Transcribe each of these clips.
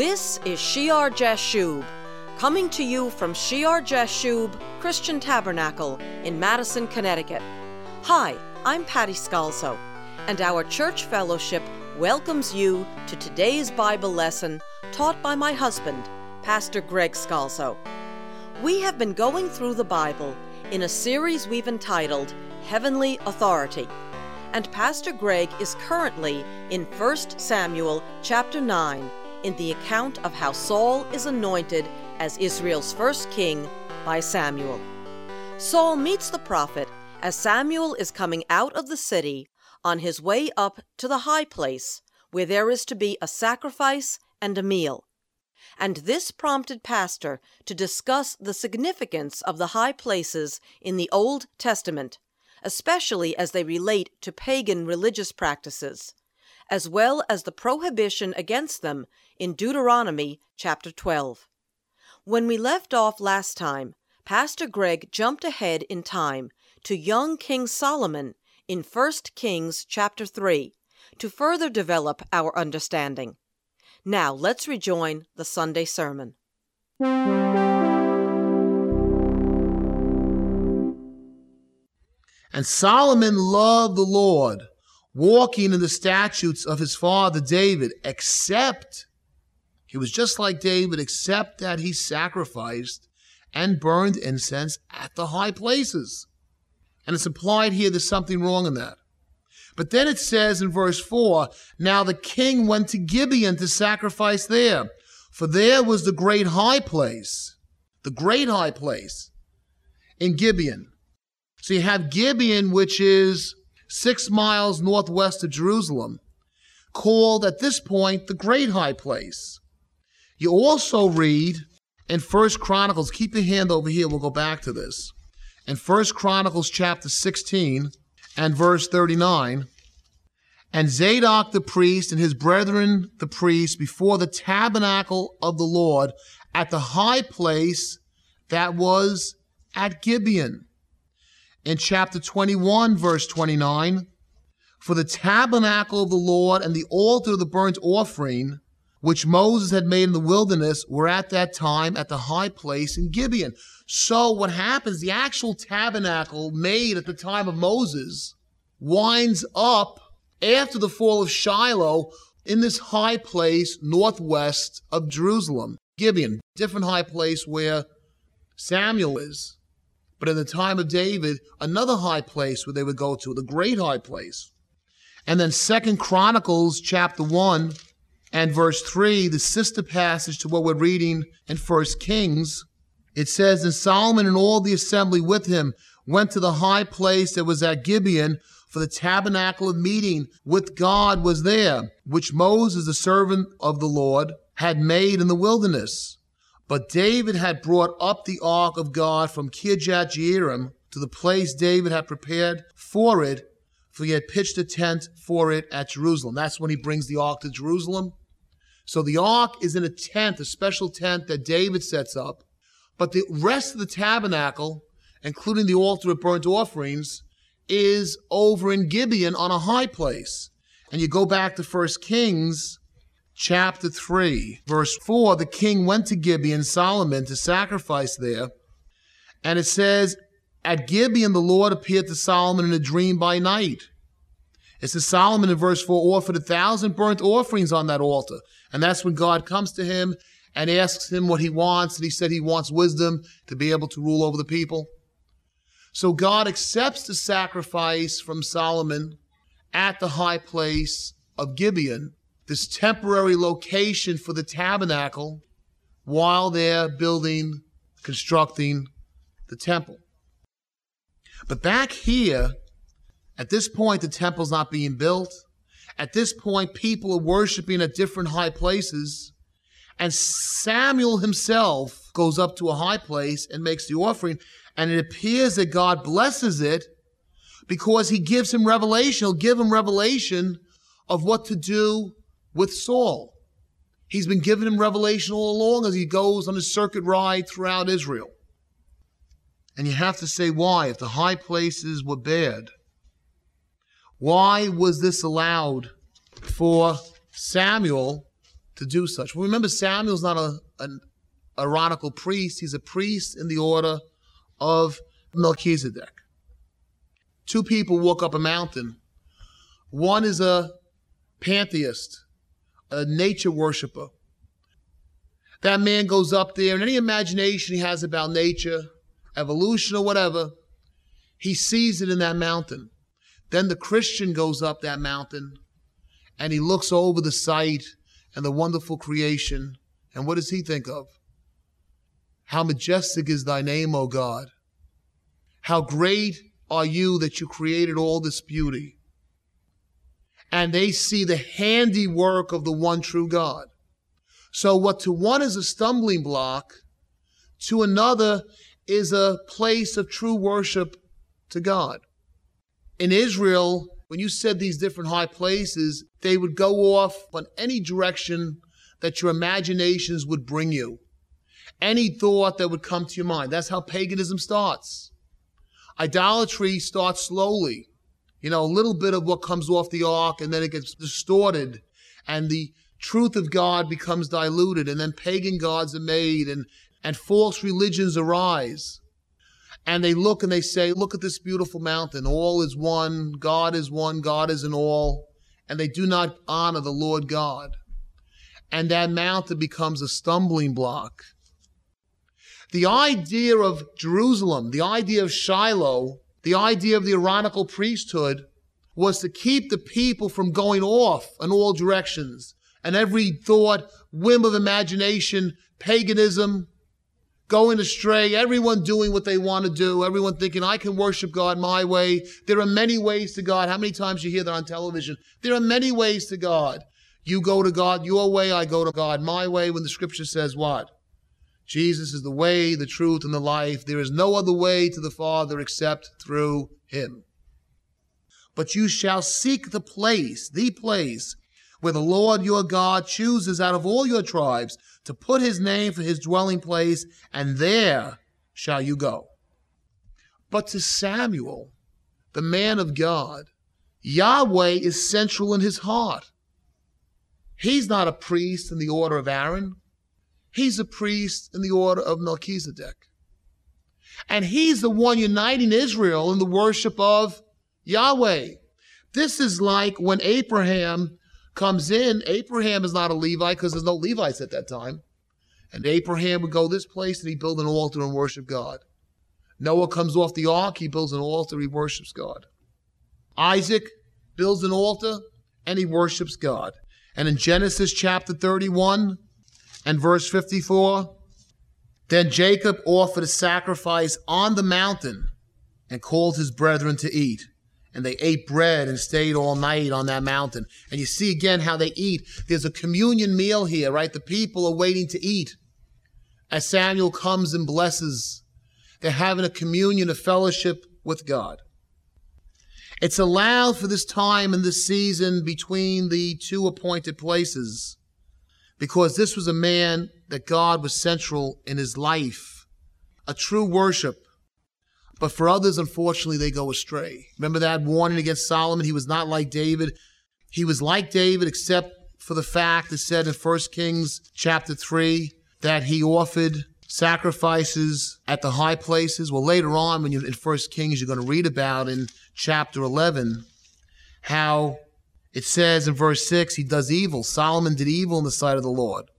This is Shear Jashub, coming to you from Shear Jashub Christian Tabernacle in Madison, Connecticut. Hi, I'm Patty Scalzo, and our church fellowship welcomes you to today's Bible lesson taught by my husband, Pastor Greg Scalzo. We have been going through the Bible in a series we've entitled Heavenly Authority, and Pastor Greg is currently in 1 Samuel chapter 9 in the account of how Saul is anointed as Israel's first king by Samuel. Saul meets the prophet as Samuel is coming out of the city on his way up to the high place where there is to be a sacrifice and a meal. And this prompted Pastor to discuss the significance of the high places in the Old Testament, especially as they relate to pagan religious practices, as well as the prohibition against them in Deuteronomy chapter 12. When we left off last time, Pastor Greg jumped ahead in time to young King Solomon in 1 Kings chapter 3 to further develop our understanding. Now let's rejoin the Sunday sermon. And Solomon loved the Lord, walking in the statutes of his father David, except he was just like David, except that he sacrificed and burned incense at the high places. And it's implied here there's something wrong in that. But then it says in verse 4 Now the king went to Gibeon to sacrifice there, for there was the great high place, the great high place in Gibeon. So you have Gibeon, which is six miles northwest of Jerusalem, called at this point the great high place. You also read in First Chronicles, keep your hand over here, we'll go back to this. In First Chronicles chapter 16 and verse 39, and Zadok the priest and his brethren the priests before the tabernacle of the Lord at the high place that was at Gibeon in chapter 21, verse 29, for the tabernacle of the Lord and the altar of the burnt offering, which Moses had made in the wilderness, were at that time at the high place in Gibeon. So what happens, the actual tabernacle made at the time of Moses winds up after the fall of Shiloh in this high place northwest of Jerusalem. Gibeon, different high place where Samuel is. But in the time of David, another high place where they would go to, the great high place. And then Second Chronicles chapter 1 and verse 3, the sister passage to what we're reading in First Kings, it says, And Solomon and all the assembly with him went to the high place that was at Gibeon, for the tabernacle of meeting with God was there, which Moses, the servant of the Lord, had made in the wilderness. But David had brought up the ark of God from Kirjath Jearim to the place David had prepared for it, for he had pitched a tent for it at Jerusalem. That's when he brings the ark to Jerusalem. So the ark is in a tent, a special tent that David sets up. But the rest of the tabernacle, including the altar of burnt offerings, is over in Gibeon on a high place. And you go back to 1 Kings chapter 3, verse 4, the king went to Gibeon, Solomon, to sacrifice there. And it says, At Gibeon the Lord appeared to Solomon in a dream by night. It says Solomon in verse 4 offered a thousand burnt offerings on that altar. And that's when God comes to him and asks him what he wants. And he said he wants wisdom to be able to rule over the people. So God accepts the sacrifice from Solomon at the high place of Gibeon this temporary location for the tabernacle while they're building, constructing the temple. But back here, at this point, the temple's not being built. At this point, people are worshiping at different high places. And Samuel himself goes up to a high place and makes the offering. And it appears that God blesses it because he gives him revelation. He'll give him revelation of what to do with Saul. He's been given him revelation all along as he goes on his circuit ride throughout Israel. And you have to say why, if the high places were bad. Why was this allowed for Samuel to do such. Well, remember, Samuel's not a, an Aaronical priest, he's a priest in the order of Melchizedek. Two people walk up a mountain. One is a pantheist, a nature worshiper. That man goes up there, and any imagination he has about nature, evolution, or whatever, he sees it in that mountain. Then the Christian goes up that mountain and he looks over the sight and the wonderful creation. And what does he think of? How majestic is thy name, O God. How great are you that you created all this beauty. And they see the handiwork of the one true God. So what to one is a stumbling block, to another is a place of true worship to God. In Israel, when you said these different high places, they would go off on any direction that your imaginations would bring you. Any thought that would come to your mind. That's how paganism starts. Idolatry starts slowly. You know, a little bit of what comes off the ark and then it gets distorted and the truth of God becomes diluted and then pagan gods are made and, and false religions arise and they look and they say, Look at this beautiful mountain. All is one. God is one. God is in all. And they do not honor the Lord God. And that mountain becomes a stumbling block. The idea of Jerusalem, the idea of Shiloh, the idea of the Aaronical priesthood was to keep the people from going off in all directions. And every thought, whim of imagination, paganism, going astray, everyone doing what they want to do, everyone thinking, I can worship God my way. There are many ways to God. How many times you hear that on television? There are many ways to God. You go to God your way, I go to God my way, when the scripture says what? Jesus is the way, the truth, and the life. There is no other way to the Father except through him. But you shall seek the place, the place, where the Lord your God chooses out of all your tribes to put his name for his dwelling place, and there shall you go. But to Samuel, the man of God, Yahweh is central in his heart. He's not a priest in the order of Aaron. He's a priest in the order of Melchizedek. And he's the one uniting Israel in the worship of Yahweh. This is like when Abraham comes in. Abraham is not a Levite because there's no Levites at that time. And Abraham would go this place and he build an altar and worship God. Noah comes off the ark, he builds an altar, he worships God. Isaac builds an altar and he worships God. And in Genesis chapter 31 and verse 54, then Jacob offered a sacrifice on the mountain and called his brethren to eat and they ate bread and stayed all night on that mountain. And you see again how they eat. There's a communion meal here, right? The people are waiting to eat. As Samuel comes and blesses, they're having a communion, a fellowship with God. It's allowed for this time and this season between the two appointed places because this was a man that God was central in his life, a true worship but for others, unfortunately, they go astray. Remember that warning against Solomon? He was not like David. He was like David, except for the fact that said in 1 Kings chapter 3 that he offered sacrifices at the high places. Well, later on, when you're in 1 Kings, you're going to read about in chapter 11 how it says in verse 6 he does evil. Solomon did evil in the sight of the Lord.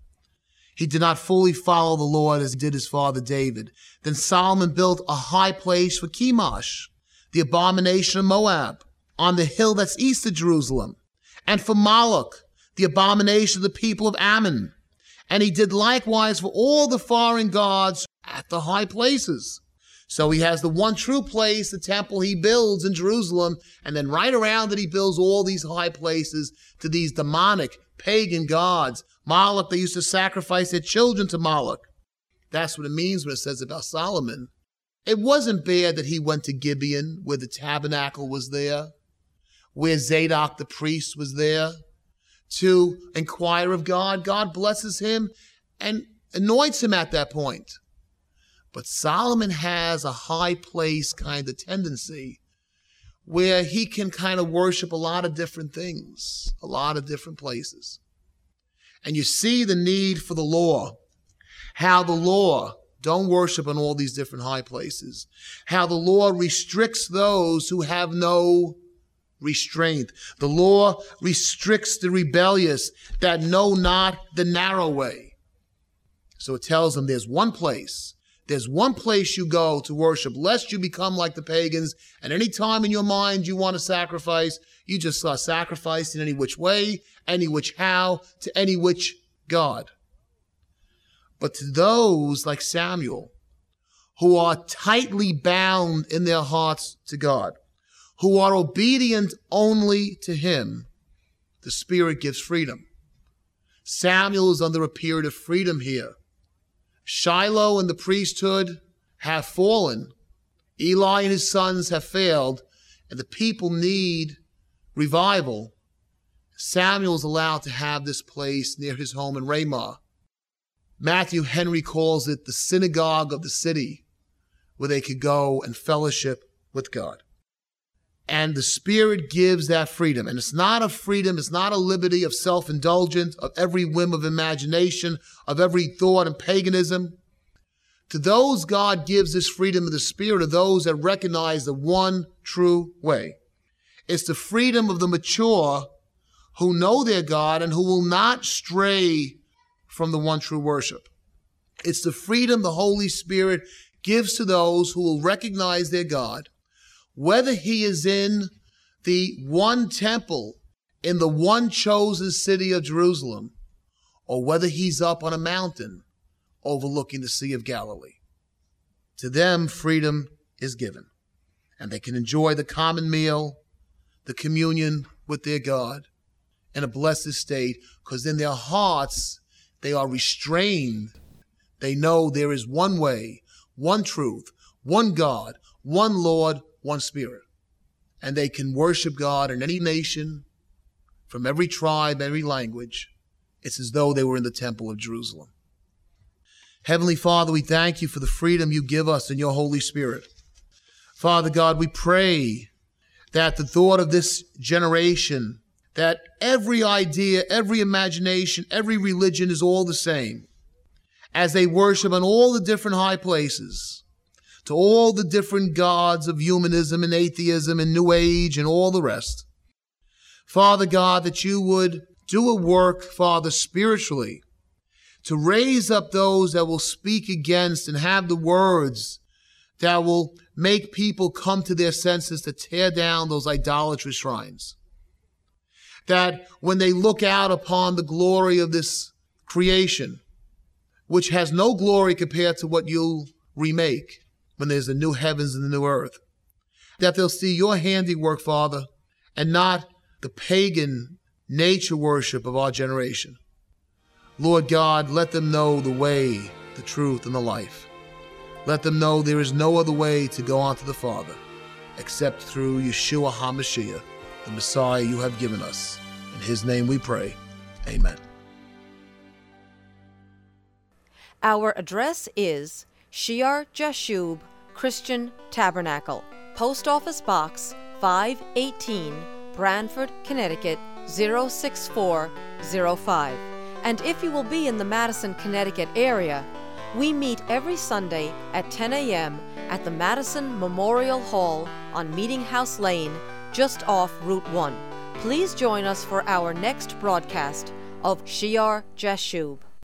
He did not fully follow the Lord as did his father David. Then Solomon built a high place for Chemosh, the abomination of Moab, on the hill that's east of Jerusalem, and for Moloch, the abomination of the people of Ammon. And he did likewise for all the foreign gods at the high places. So he has the one true place, the temple he builds in Jerusalem, and then right around it he builds all these high places to these demonic pagan gods. Moloch, they used to sacrifice their children to Moloch. That's what it means when it says about Solomon. It wasn't bad that he went to Gibeon, where the tabernacle was there, where Zadok the priest was there, to inquire of God. God blesses him and anoints him at that point. But Solomon has a high place kind of tendency where he can kind of worship a lot of different things, a lot of different places. and you see the need for the law, how the law don't worship in all these different high places, how the law restricts those who have no restraint. The law restricts the rebellious that know not the narrow way. So it tells them there's one place. There's one place you go to worship, lest you become like the pagans. And any time in your mind you want to sacrifice, you just sacrifice in any which way, any which how, to any which God. But to those like Samuel, who are tightly bound in their hearts to God, who are obedient only to him, the Spirit gives freedom. Samuel is under a period of freedom here. Shiloh and the priesthood have fallen. Eli and his sons have failed, and the people need revival. Samuel is allowed to have this place near his home in Ramah. Matthew Henry calls it the synagogue of the city, where they could go and fellowship with God. And the Spirit gives that freedom. And it's not a freedom, it's not a liberty of self indulgence, of every whim of imagination, of every thought and paganism. To those, God gives this freedom of the Spirit, of those that recognize the one true way. It's the freedom of the mature who know their God and who will not stray from the one true worship. It's the freedom the Holy Spirit gives to those who will recognize their God whether he is in the one temple in the one chosen city of Jerusalem, or whether he's up on a mountain overlooking the Sea of Galilee. To them, freedom is given, and they can enjoy the common meal, the communion with their God in a blessed state, because in their hearts, they are restrained. They know there is one way, one truth, one God, one Lord, one spirit. And they can worship God in any nation, from every tribe, every language. It's as though they were in the temple of Jerusalem. Heavenly Father, we thank you for the freedom you give us in your Holy Spirit. Father God, we pray that the thought of this generation, that every idea, every imagination, every religion is all the same, as they worship in all the different high places to all the different gods of humanism and atheism and New Age and all the rest. Father God, that you would do a work, Father, spiritually, to raise up those that will speak against and have the words that will make people come to their senses to tear down those idolatrous shrines. That when they look out upon the glory of this creation, which has no glory compared to what you'll remake, when there's the new heavens and the new earth. That they'll see your handiwork, Father, and not the pagan nature worship of our generation. Lord God, let them know the way, the truth, and the life. Let them know there is no other way to go on to the Father except through Yeshua HaMashiach, the Messiah you have given us. In his name we pray. Amen. Our address is Shear Jashub, Christian Tabernacle, Post Office Box 518, Branford, Connecticut 06405. And if you will be in the Madison, Connecticut area, we meet every Sunday at 10 a.m. at the Madison Memorial Hall on Meeting House Lane, just off Route 1. Please join us for our next broadcast of Shear Jashub.